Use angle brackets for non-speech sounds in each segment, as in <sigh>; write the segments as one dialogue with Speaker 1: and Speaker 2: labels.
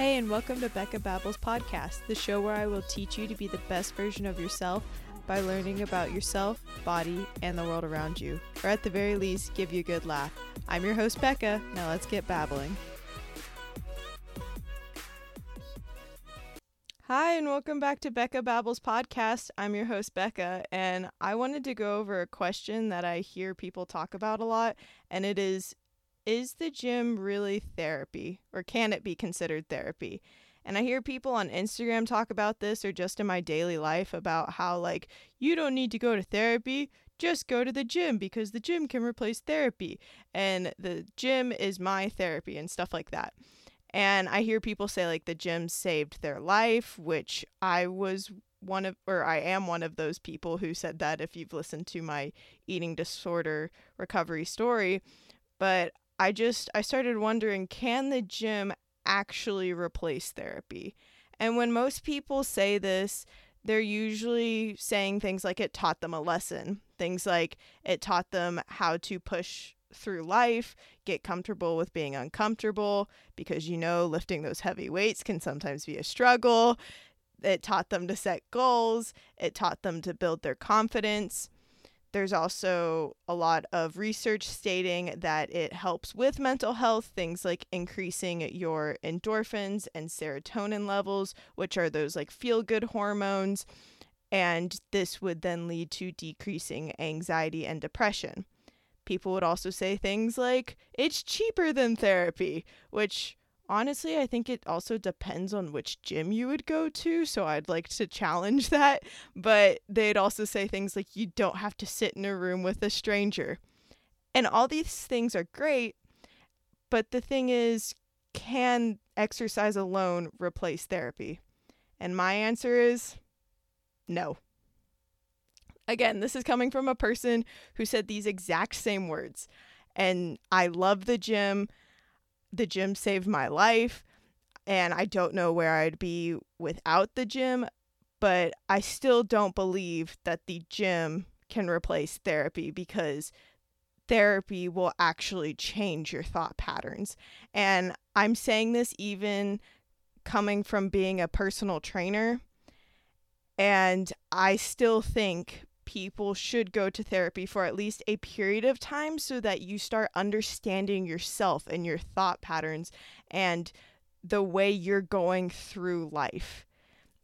Speaker 1: Hey, and welcome to Becca Babbles Podcast, the show where I will teach you to be the best version of yourself by learning about yourself, body, and the world around you, or at the very least, give you a good laugh. I'm your host, Becca. Now let's get babbling. Hi, and welcome back to Becca Babbles Podcast. I'm your host, Becca, and I wanted to go over a question that I hear people talk about a lot, and it is Is the gym really therapy, or can it be considered therapy? And I hear people on Instagram talk about this, or just in my daily life, about how, like, you don't need to go to therapy, just go to the gym because the gym can replace therapy, and the gym is my therapy, and stuff like that. And I hear people say like the gym saved their life, which I was one of, or I am one of those people who said that if you've listened to my eating disorder recovery story. But I just, I started wondering can the gym actually replace therapy? And when most people say this, they're usually saying things like it taught them a lesson, things like it taught them how to push through life, get comfortable with being uncomfortable because you know lifting those heavy weights can sometimes be a struggle. It taught them to set goals, it taught them to build their confidence. There's also a lot of research stating that it helps with mental health, things like increasing your endorphins and serotonin levels, which are those like feel good hormones. And this would then lead to decreasing anxiety and depression. People would also say things like, it's cheaper than therapy, which honestly, I think it also depends on which gym you would go to. So I'd like to challenge that. But they'd also say things like, you don't have to sit in a room with a stranger. And all these things are great. But the thing is, can exercise alone replace therapy? And my answer is no. Again, this is coming from a person who said these exact same words. And I love the gym. The gym saved my life. And I don't know where I'd be without the gym, but I still don't believe that the gym can replace therapy because therapy will actually change your thought patterns. And I'm saying this even coming from being a personal trainer. And I still think people should go to therapy for at least a period of time so that you start understanding yourself and your thought patterns and the way you're going through life.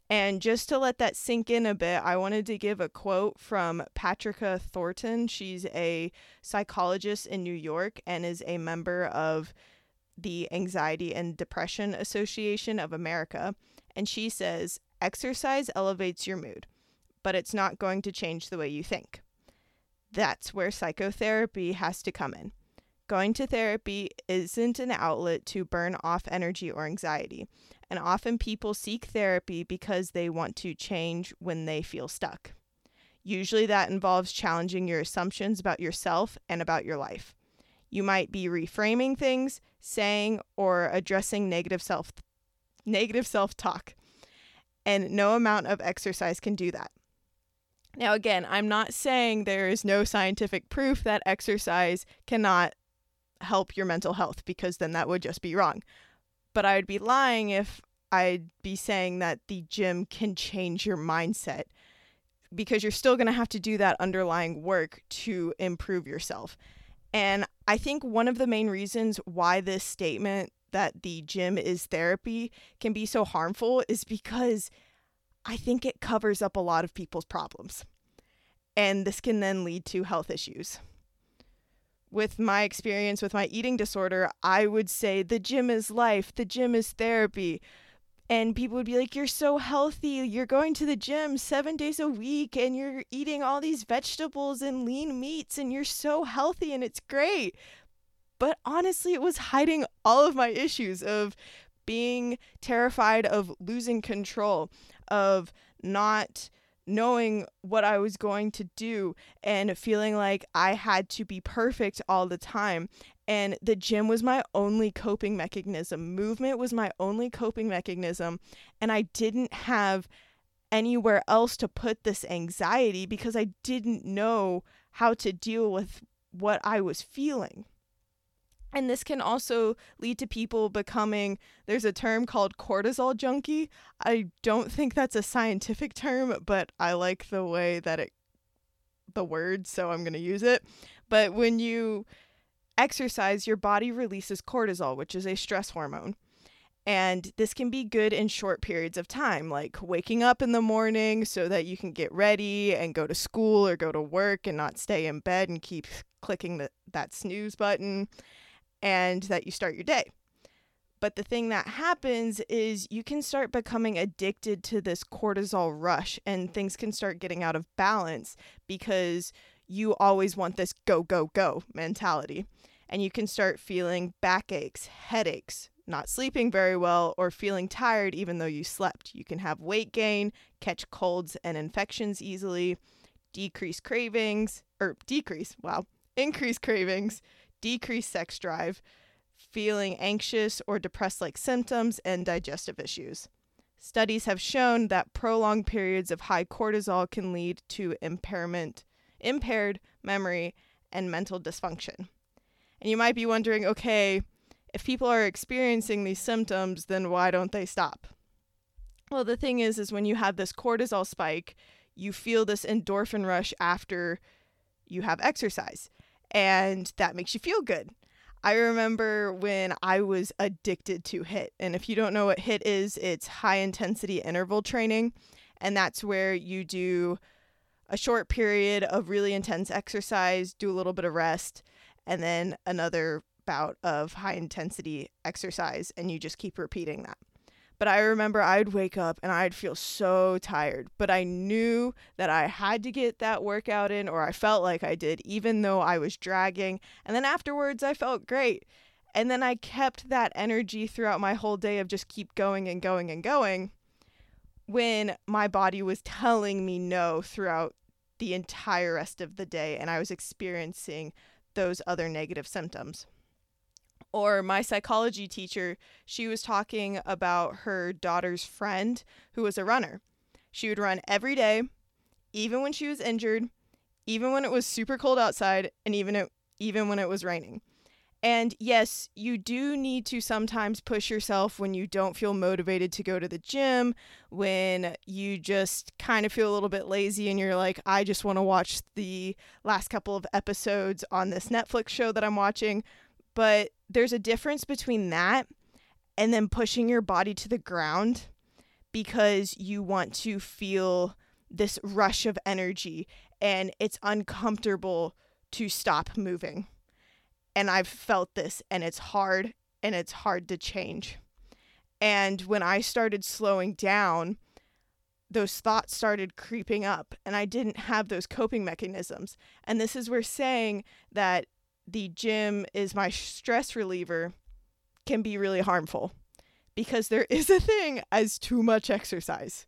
Speaker 1: And just to let that sink in a bit, I wanted to give a quote from Patricia Thornton. She's a psychologist in New York and is a member of the Anxiety and Depression Association of America. And she says, Exercise elevates your mood but it's not going to change the way you think. That's where psychotherapy has to come in. Going to therapy isn't an outlet to burn off energy or anxiety, and often people seek therapy because they want to change when they feel stuck. Usually, that involves challenging your assumptions about yourself and about your life. You might be reframing things, saying, or addressing negative self negative self-talk. And no amount of exercise can do that. Now, again, I'm not saying there is no scientific proof that exercise cannot help your mental health because then that would just be wrong. But I would be lying if I'd be saying that the gym can change your mindset because you're still going to have to do that underlying work to improve yourself. And I think one of the main reasons why this statement that the gym is therapy can be so harmful is because I think it covers up a lot of people's problems. And this can then lead to health issues. With my experience with my eating disorder, I would say the gym is life, the gym is therapy. And people would be like, You're so healthy. You're going to the gym seven days a week and you're eating all these vegetables and lean meats and you're so healthy and it's great. But honestly, it was hiding all of my issues of being terrified of losing control, of not knowing what I was going to do and feeling like I had to be perfect all the time. And the gym was my only coping mechanism. Movement was my only coping mechanism. And I didn't have anywhere else to put this anxiety because I didn't know how to deal with what I was feeling. And this can also lead to people becoming, there's a term called cortisol junkie. I don't think that's a scientific term, but I like the way that it, the word, so I'm going to use it. But when you exercise, your body releases cortisol, which is a stress hormone. And this can be good in short periods of time, like waking up in the morning so that you can get ready and go to school or go to work and not stay in bed and keep clicking the, that snooze button and that you start your day. But the thing that happens is you can start becoming addicted to this cortisol rush and things can start getting out of balance because you always want this go, go, go mentality. And you can start feeling backaches, headaches, not sleeping very well, or feeling tired even though you slept. You can have weight gain, catch colds and infections easily, decrease cravings, or decrease, wow, increase cravings, decreased sex drive, feeling anxious or depressed like symptoms, and digestive issues. Studies have shown that prolonged periods of high cortisol can lead to impairment, impaired memory, and mental dysfunction. And you might be wondering okay, if people are experiencing these symptoms, then why don't they stop? Well, the thing is is when you have this cortisol spike, you feel this endorphin rush after you have exercise and that makes you feel good. I remember when I was addicted to HIIT. And if you don't know what HIIT is, it's high intensity interval training. And that's where you do a short period of really intense exercise, do a little bit of rest, and then another bout of high intensity exercise. And you just keep repeating that. But I remember I'd wake up and I'd feel so tired. But I knew that I had to get that workout in, or I felt like I did, even though I was dragging. And then afterwards, I felt great. And then I kept that energy throughout my whole day of just keep going and going and going when my body was telling me no throughout the entire rest of the day and I was experiencing those other negative symptoms or my psychology teacher, she was talking about her daughter's friend who was a runner. She would run every day, even when she was injured, even when it was super cold outside, and even it, even when it was raining. And yes, you do need to sometimes push yourself when you don't feel motivated to go to the gym, when you just kind of feel a little bit lazy and you're like, I just want to watch the last couple of episodes on this Netflix show that I'm watching. But there's a difference between that and then pushing your body to the ground because you want to feel this rush of energy and it's uncomfortable to stop moving. And I've felt this and it's hard and it's hard to change. And when I started slowing down, those thoughts started creeping up and I didn't have those coping mechanisms. And this is where saying that the gym is my stress reliever can be really harmful because there <laughs> is a thing as too much exercise.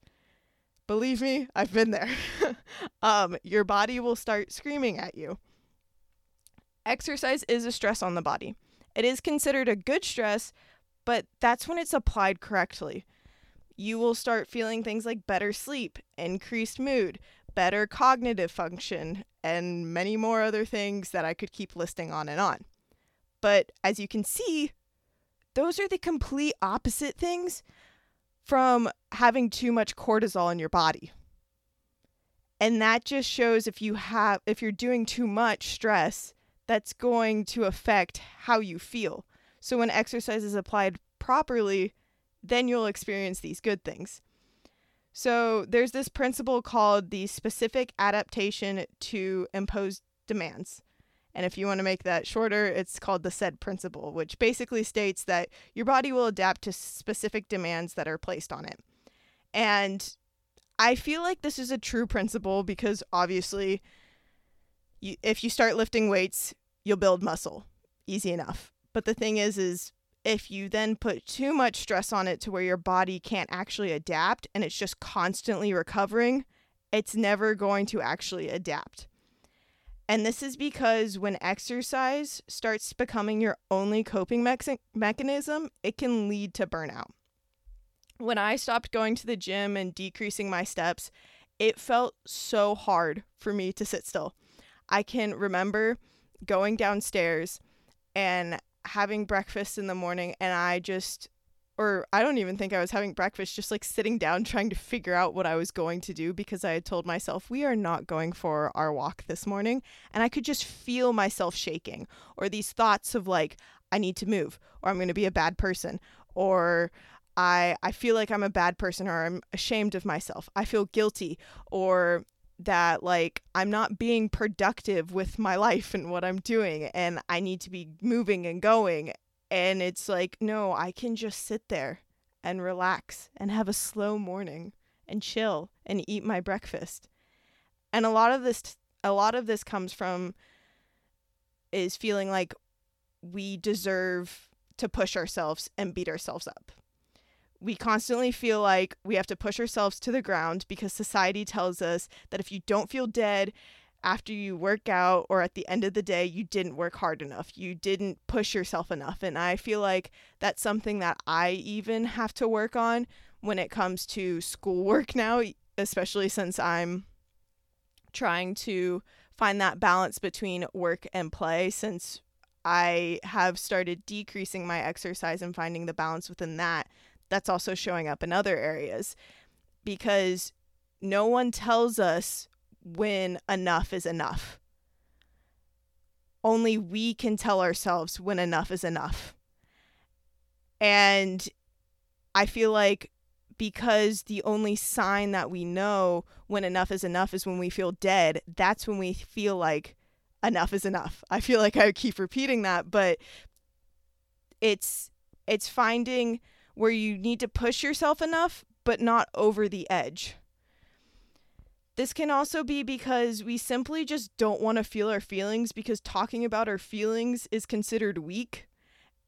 Speaker 1: Believe me, I've been there. <laughs> um, your body will start screaming at you. Exercise is a stress on the body. It is considered a good stress, but that's when it's applied correctly. You will start feeling things like better sleep, increased mood, better cognitive function, and many more other things that I could keep listing on and on. But as you can see, those are the complete opposite things from having too much cortisol in your body. And that just shows if you have if you're doing too much stress, that's going to affect how you feel. So when exercise is applied properly, then you'll experience these good things. So there's this principle called the specific adaptation to imposed demands. And if you want to make that shorter, it's called the SAID principle, which basically states that your body will adapt to specific demands that are placed on it. And I feel like this is a true principle because obviously, you, if you start lifting weights, you'll build muscle. Easy enough. But the thing is, is if you then put too much stress on it to where your body can't actually adapt and it's just constantly recovering, it's never going to actually adapt. And this is because when exercise starts becoming your only coping me- mechanism, it can lead to burnout. When I stopped going to the gym and decreasing my steps, it felt so hard for me to sit still. I can remember going downstairs and having breakfast in the morning and I just or I don't even think I was having breakfast, just like sitting down trying to figure out what I was going to do because I had told myself we are not going for our walk this morning. And I could just feel myself shaking or these thoughts of like, I need to move or I'm going to be a bad person or I, I feel like I'm a bad person or I'm ashamed of myself. I feel guilty or that like I'm not being productive with my life and what I'm doing and I need to be moving and going and it's like, no, I can just sit there and relax and have a slow morning and chill and eat my breakfast. And a lot of this a lot of this comes from is feeling like we deserve to push ourselves and beat ourselves up. We constantly feel like we have to push ourselves to the ground because society tells us that if you don't feel dead after you work out or at the end of the day you didn't work hard enough you didn't push yourself enough. And i feel like that's something that i even have to work on when it comes to schoolwork now especially since i'm trying to find that balance between work and play. Since i have started decreasing my exercise and finding the balance within that that's also showing up in other areas because no one tells us when enough is enough. Only we can tell ourselves when enough is enough. And I feel like because the only sign that we know when enough is enough is when we feel dead, that's when we feel like enough is enough. I feel like I keep repeating that, but it's it's finding where you need to push yourself enough but not over the edge. This can also be because we simply just don't want to feel our feelings because talking about our feelings is considered weak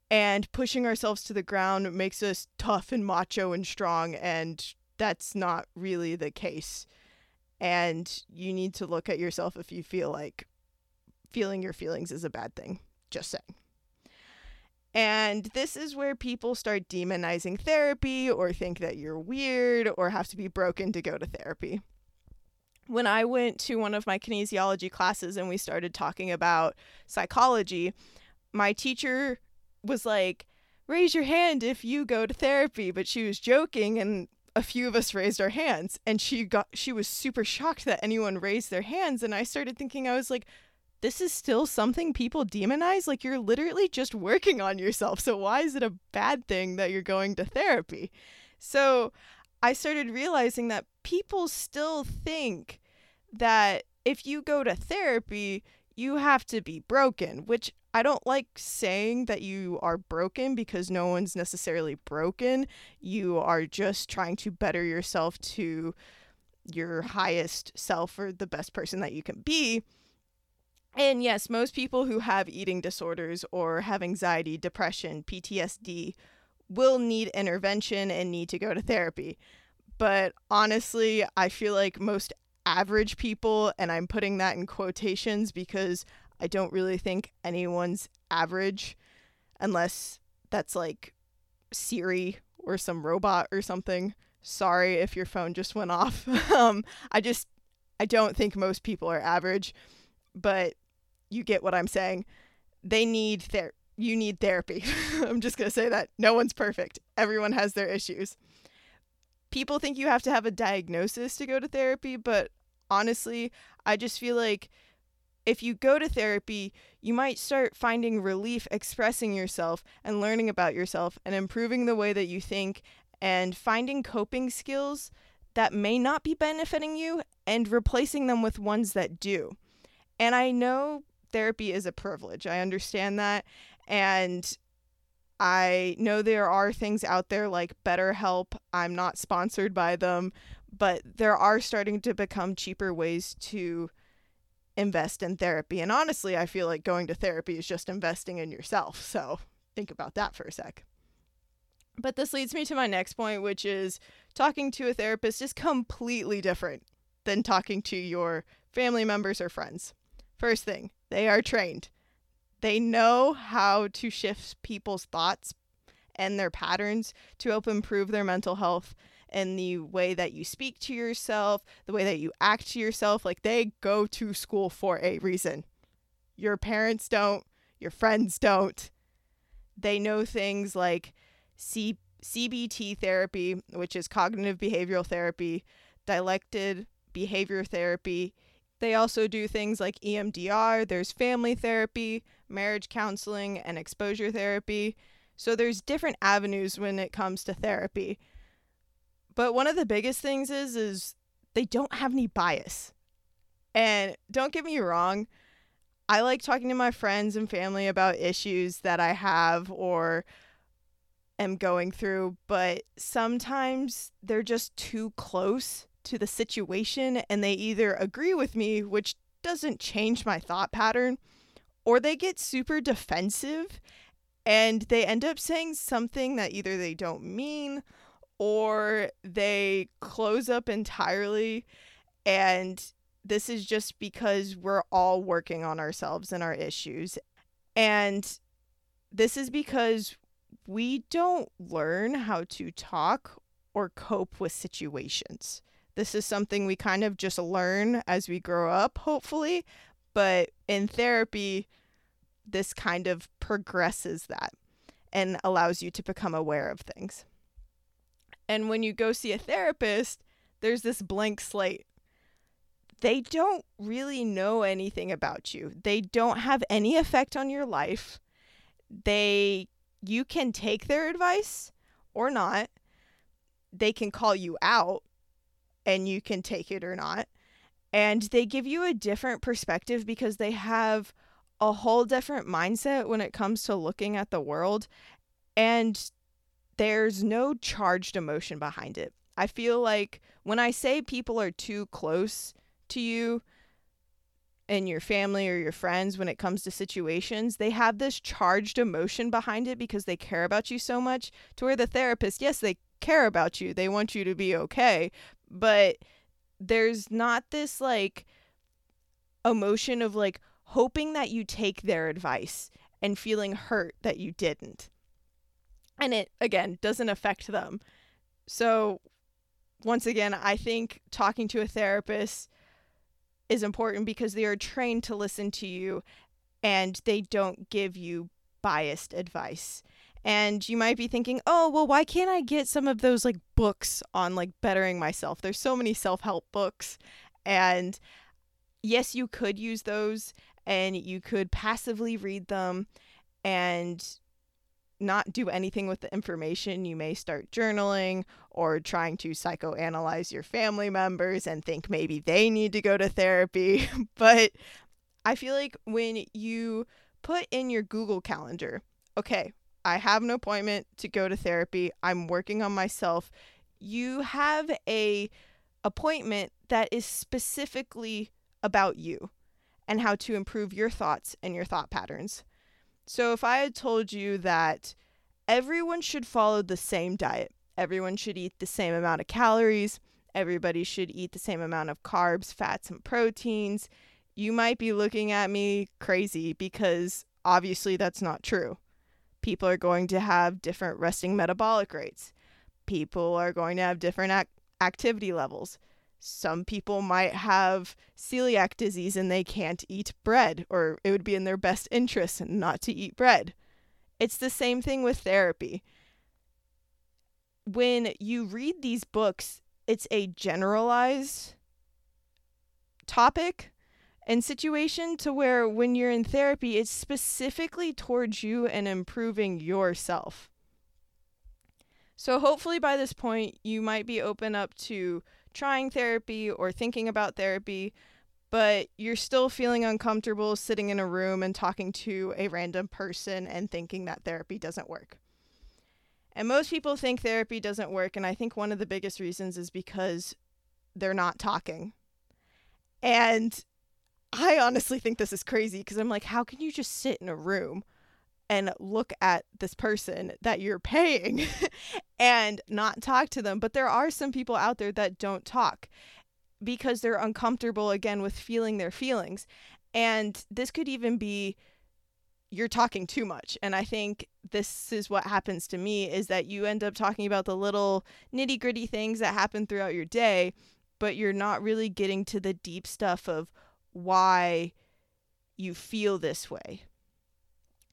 Speaker 1: and pushing ourselves to the ground makes us tough and macho and strong and that's not really the case. And you need to look at yourself if you feel like feeling your feelings is a bad thing. Just saying. And this is where people start demonizing therapy or think that you're weird or have to be broken to go to therapy when I went to one of my kinesiology classes and we started talking about psychology, my teacher was like, raise your hand if you go to therapy. But she was joking and a few of us raised our hands and she got she was super shocked that anyone raised their hands and I started thinking I was like this is still something people demonize like you're literally just working on yourself so why is it a bad thing that you're going to therapy so I started realizing that people still think that if you go to therapy, you have to be broken, which I don't like saying that you are broken because no one's necessarily broken. You are just trying to better yourself to your highest self or the best person that you can be. And yes, most people who have eating disorders or have anxiety, depression, PTSD will need intervention and need to go to therapy. But honestly, I feel like most average people, and I'm putting that in quotations because I don't really think anyone's average unless that's like Siri or some robot or something. Sorry if your phone just went off. <laughs> um, I just, I don't think most people are average, but you get what I'm saying. They need their, you need therapy. <laughs> I'm just going to say that. No one's perfect. Everyone has their issues people think you have to have a diagnosis to go to therapy, but honestly, I just feel like if you go to therapy, you might start finding relief expressing yourself and learning about yourself and improving the way that you think and finding coping skills that may not be benefiting you and replacing them with ones that do. And I know therapy is a privilege. I understand that. And I know there are things out there like BetterHelp. I'm not sponsored by them, but there are starting to become cheaper ways to invest in therapy. And honestly, I feel like going to therapy is just investing in yourself. So think about that for a sec. But this leads me to my next point, which is talking to a therapist is completely different than talking to your family members or friends. First thing, they are trained. They know how to shift people's thoughts and their patterns to help improve their mental health and the way that you speak to yourself, the way that you act to yourself. Like they go to school for a reason. Your parents don't, your friends don't. they know things like C- CBT therapy, which is cognitive behavioral therapy, dialectical behavior therapy. They also do things like EMDR, there's family therapy, marriage counseling, and exposure therapy. So there's different avenues when it comes to therapy. But one of the biggest things is is they don't have any bias. And don't get me wrong, I like talking to my friends and family about issues that I have or am going through, but sometimes they're just too close to the situation and they either agree with me, which doesn't change my thought pattern, or they get super defensive and they end up saying something that either they don't mean or they close up entirely and this is just because we're all working on ourselves and our issues. And this is because we don't learn how to talk or cope with situations. This is something we kind of just learn as we grow up, hopefully. But in therapy, this kind of progresses that and allows you to become aware of things. And when you go see a therapist, there's this blank slate they don't really know anything about you. They don't have any effect on your life. They you can take their advice or not. They can call you out and you can take it or not. And they give you a different perspective because they have a whole different mindset when it comes to looking at the world and there's no charged emotion behind it. I feel like when I say people are too close to you and your family or your friends when it comes to situations, they have this charged emotion behind it because they care about you so much. To where the therapist, yes, they care about you, they want you to be okay, but there's not this like emotion of like hoping that you take their advice and feeling hurt that you didn't. And it, again, doesn't affect them. So, once again, I think talking to a therapist is important because they are trained to listen to you and they don't give you biased advice. And you might be thinking, oh, well, why can't I get some of those like books on like bettering myself? There's so many self help books. And yes, you could use those and you could passively read them and not do anything with the information. You may start journaling or trying to psychoanalyze your family members and think maybe they need to go to therapy. <laughs> but I feel like when you put in your Google Calendar, okay, I have an appointment to go to therapy. I'm working on myself. You have a appointment that is specifically about you and how to improve your thoughts and your thought patterns. So if I had told you that everyone should follow the same diet, everyone should eat the same amount of calories, everybody should eat the same amount of carbs, fats, and proteins, you might be looking at me crazy because obviously that's not true. People are going to have different resting metabolic rates. People are going to have different ac- activity levels. Some people might have celiac disease and they can't eat bread, or it would be in their best interest not to eat bread. It's the same thing with therapy. When you read these books, it's a generalized topic and situation to where when you're in therapy, it's specifically towards you and improving yourself. So, hopefully, by this point, you might be open up to trying therapy or thinking about therapy, but you're still feeling uncomfortable sitting in a room and talking to a random person and thinking that therapy doesn't work. And most people think therapy doesn't work, and I think one of the biggest reasons is because they're not talking. And I honestly think this is crazy because I'm like, how can you just sit in a room and look at this person that you're paying <laughs> and not talk to them. But there are some people out there that don't talk because they're uncomfortable again with feeling their feelings. And this could even be you're talking too much. And I think this is what happens to me is that you end up talking about the little nitty gritty things that happen throughout your day, but you're not really getting to the deep stuff of why you feel this way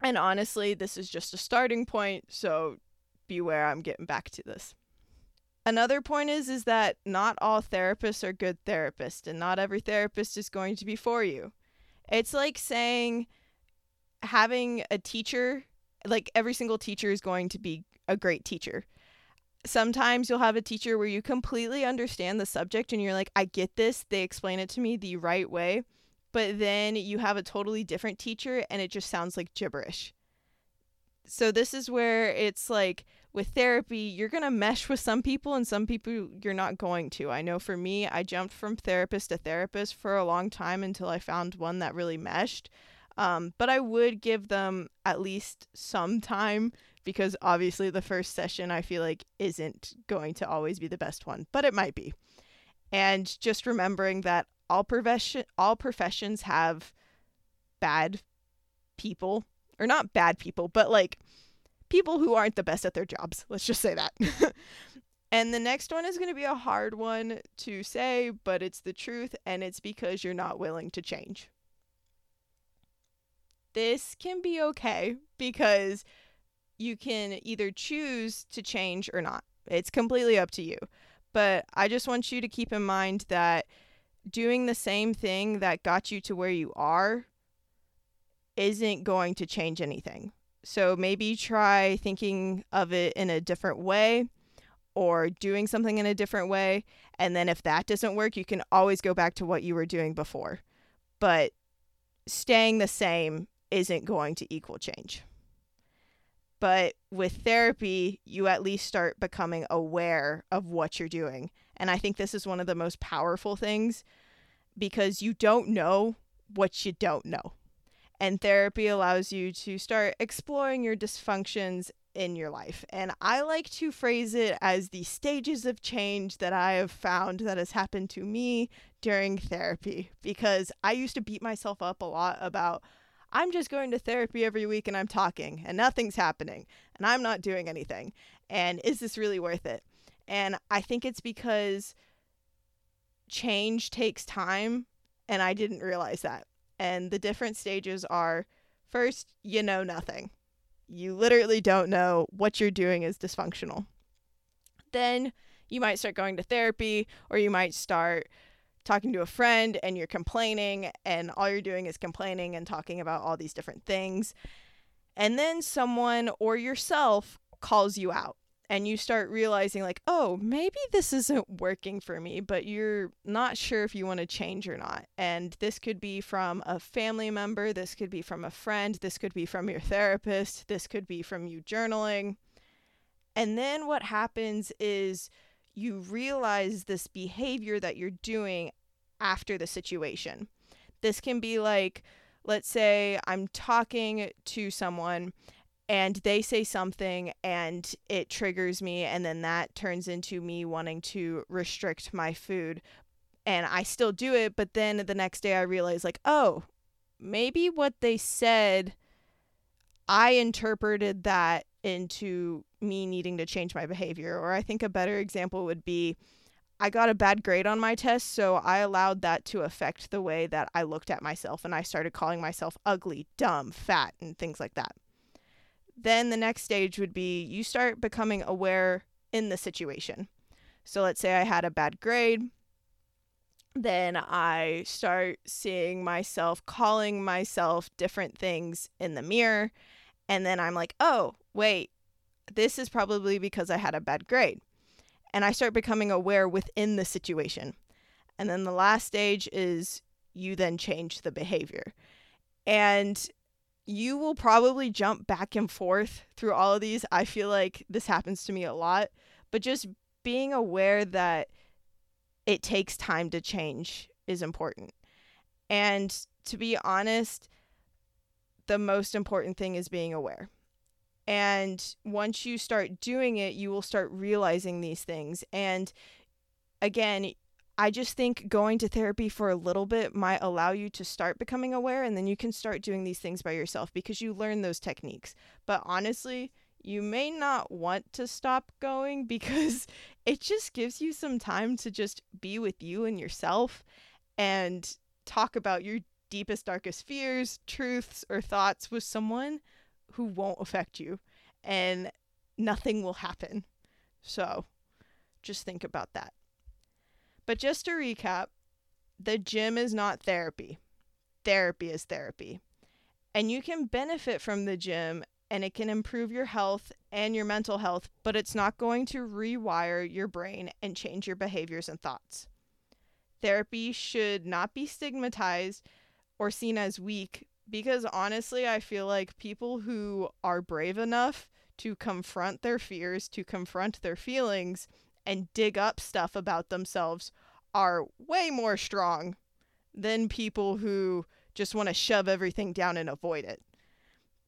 Speaker 1: And honestly, this is just a starting point, so beware I'm getting back to this. Another point is is that not all therapists are good therapists and not every therapist is going to be for you. It's like saying having a teacher, like every single teacher is going to be a great teacher. Sometimes you'll have a teacher where you completely understand the subject and you're like, I get this. They explain it to me the right way. But then you have a totally different teacher and it just sounds like gibberish. So, this is where it's like with therapy, you're going to mesh with some people and some people you're not going to. I know for me, I jumped from therapist to therapist for a long time until I found one that really meshed. Um, but I would give them at least some time because obviously the first session I feel like isn't going to always be the best one, but it might be. And just remembering that all profession all professions have bad people or not bad people, but like people who aren't the best at their jobs. Let's just say that. <laughs> and the next one is going to be a hard one to say, but it's the truth and it's because you're not willing to change. This can be okay because you can either choose to change or not. It's completely up to you. But I just want you to keep in mind that doing the same thing that got you to where you are isn't going to change anything. So maybe try thinking of it in a different way or doing something in a different way. And then if that doesn't work, you can always go back to what you were doing before. But staying the same isn't going to equal change. But with therapy, you at least start becoming aware of what you're doing. And I think this is one of the most powerful things because you don't know what you don't know. And therapy allows you to start exploring your dysfunctions in your life. And I like to phrase it as the stages of change that I have found that has happened to me during therapy because I used to beat myself up a lot about I'm just going to therapy every week and I'm talking and nothing's happening and I'm not doing anything. And is this really worth it? And I think it's because change takes time and I didn't realize that. And the different stages are first, you know nothing. You literally don't know what you're doing is dysfunctional. Then you might start going to therapy or you might start talking to a friend and you're complaining and all you're doing is complaining and talking about all these different things. And then someone or yourself calls you out and you start realizing like, "Oh, maybe this isn't working for me," but you're not sure if you want to change or not. And this could be from a family member, this could be from a friend, this could be from your therapist, this could be from you journaling. And then what happens is you realize this behavior that you're doing after the situation. This can be like, let's say I'm talking to someone and they say something and it triggers me, and then that turns into me wanting to restrict my food. And I still do it, but then the next day I realize, like, oh, maybe what they said, I interpreted that into me needing to change my behavior. Or I think a better example would be I got a bad grade on my test, so I allowed that to affect the way that I looked at myself and I started calling myself ugly, dumb, fat, and things like that. Then the next stage would be you start becoming aware in the situation. So let's say I had a bad grade, then I start seeing myself calling myself different things in the mirror, and then I'm like, "Oh, wait, this is probably because I had a bad grade." And I start becoming aware within the situation. And then the last stage is you then change the behavior. And you will probably jump back and forth through all of these. I feel like this happens to me a lot, but just being aware that it takes time to change is important. And to be honest, the most important thing is being aware. And once you start doing it, you will start realizing these things. And again, I just think going to therapy for a little bit might allow you to start becoming aware and then you can start doing these things by yourself because you learn those techniques. But honestly, you may not want to stop going <laughs> because it just gives you some time to just be with you and yourself and talk about your deepest, darkest fears, truths, or thoughts with someone who won't affect you and nothing will happen. So just think about that. But just to recap, the gym is not therapy. Therapy is therapy. And you can benefit from the gym and it can improve your health and your mental health, but it's not going to rewire your brain and change your behaviors and thoughts. Therapy should not be stigmatized or seen as weak because honestly, I feel like people who are brave enough to confront their fears, to confront their feelings, and dig up stuff about themselves are way more strong than people who just want to shove everything down and avoid it.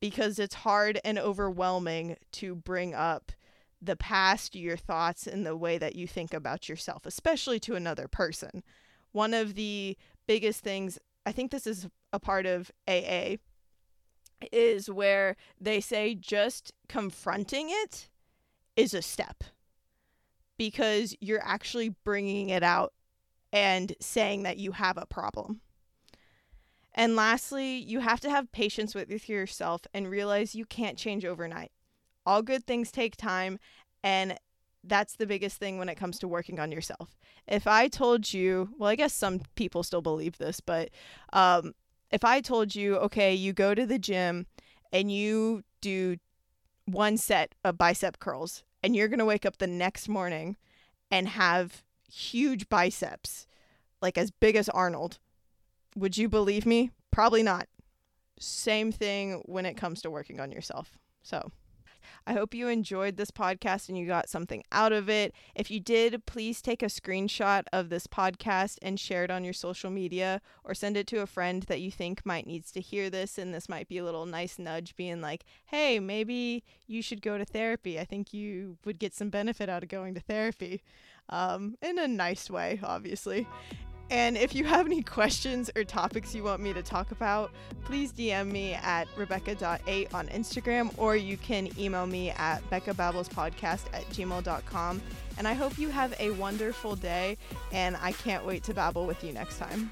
Speaker 1: Because it's hard and overwhelming to bring up the past, your thoughts, and the way that you think about yourself, especially to another person. One of the biggest things, I think this is a part of AA, is where they say just confronting it is a step because you're actually bringing it out and saying that you have a problem. And lastly, you have to have patience with yourself and realize you can't change overnight. All good things take time, and that's the biggest thing when it comes to working on yourself. If I told you, well, I guess some people still believe this, but um, if I told you, okay, you go to the gym and you do one set of bicep curls, and you're going to wake up the next morning and have huge biceps, like as big as Arnold, would you believe me? Probably not. Same thing when it comes to working on yourself. So. I hope you enjoyed this podcast and you got something out of it. If you did, please take a screenshot of this podcast and share it on your social media or send it to a friend that you think might needs to hear this and this might be a little nice nudge being like, "Hey, maybe you should go to therapy. I think you would get some benefit out of going to therapy." Um, in a nice way, obviously. And if you have any questions or topics you want me to talk about, please DM me at Rebecca.8 on Instagram or you can email me at BeccaBabblesPodcast at gmail.com. And I hope you have a wonderful day, and I can't wait to babble with you next time.